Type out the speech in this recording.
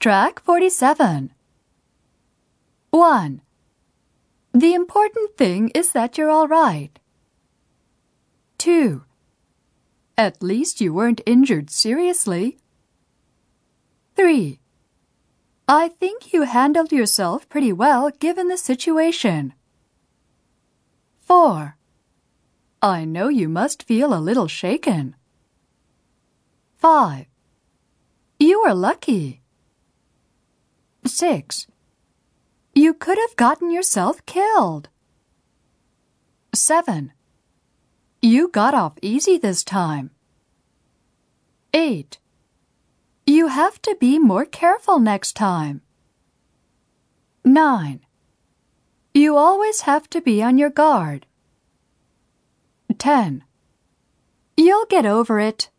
Track 47. 1. The important thing is that you're all right. 2. At least you weren't injured seriously. 3. I think you handled yourself pretty well given the situation. 4. I know you must feel a little shaken. 5. You are lucky. 6. You could have gotten yourself killed. 7. You got off easy this time. 8. You have to be more careful next time. 9. You always have to be on your guard. 10. You'll get over it.